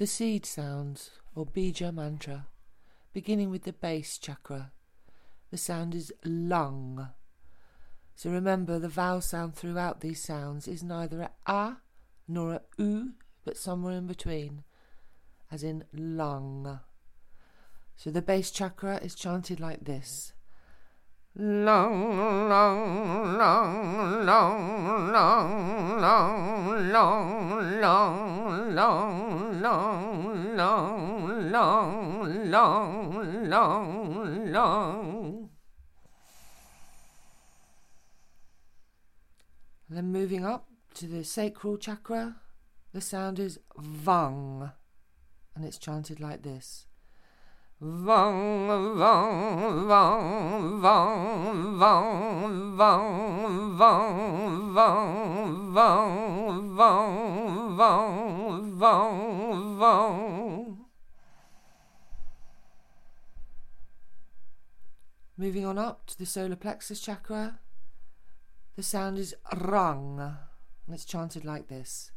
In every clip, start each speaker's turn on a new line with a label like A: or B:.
A: The seed sounds, or bija mantra, beginning with the base chakra. The sound is lung. So remember, the vowel sound throughout these sounds is neither a a nor a u, but somewhere in between, as in lung. So the base chakra is chanted like this. Long, long, long, long, long, long, long, long, long, long, long, long, long, long, long. Then moving up to the sacral chakra, the sound is vang, and it's chanted like this. Vang, vang, vang, vang, vang, vang, vang, vang, vang, vang, vang, vang, vang. Moving on up to the solar plexus chakra, the sound is rang, and it's chanted like this.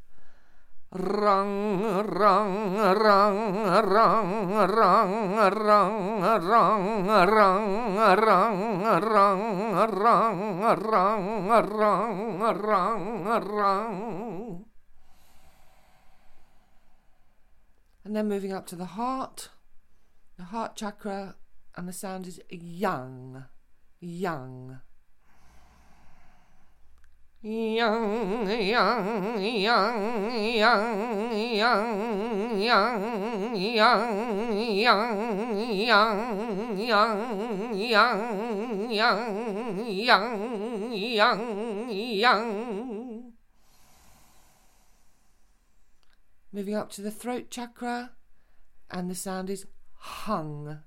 A: Rang, rang, rang, rang, rang, rang, rang, rang, rang, rang, rang, rang, rang, rang. And then moving up to the heart, the heart chakra, and the sound is yang, yang yang yang yang yang yang yang yang yang yang yang yang yang yang Moving up to the throat chakra and the sound is hung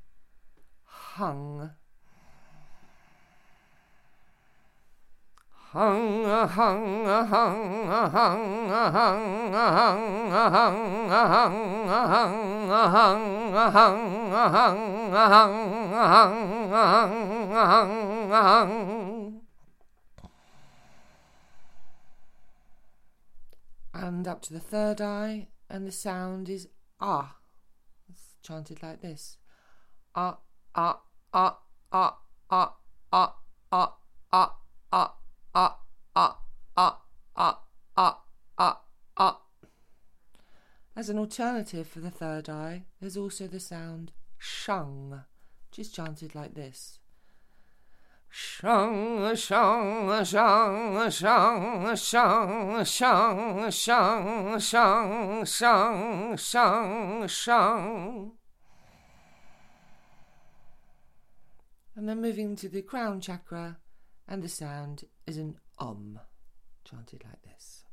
A: hung hung a hung a hung a hung hung and up to the third eye and the sound is ah it's chanted like this ah ah ah ah ah ah ah ah ah ah, ah, ah, ah, ah, ah, ah. As an alternative for the third eye, there's also the sound shung, which is chanted like this. Shung, shung, shung, shung, shung, shung, shung, shung, shung, shung, shung. And then moving to the crown chakra, and the sound is an um, chanted like this.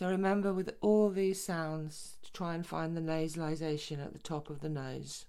A: So remember with all these sounds to try and find the nasalization at the top of the nose.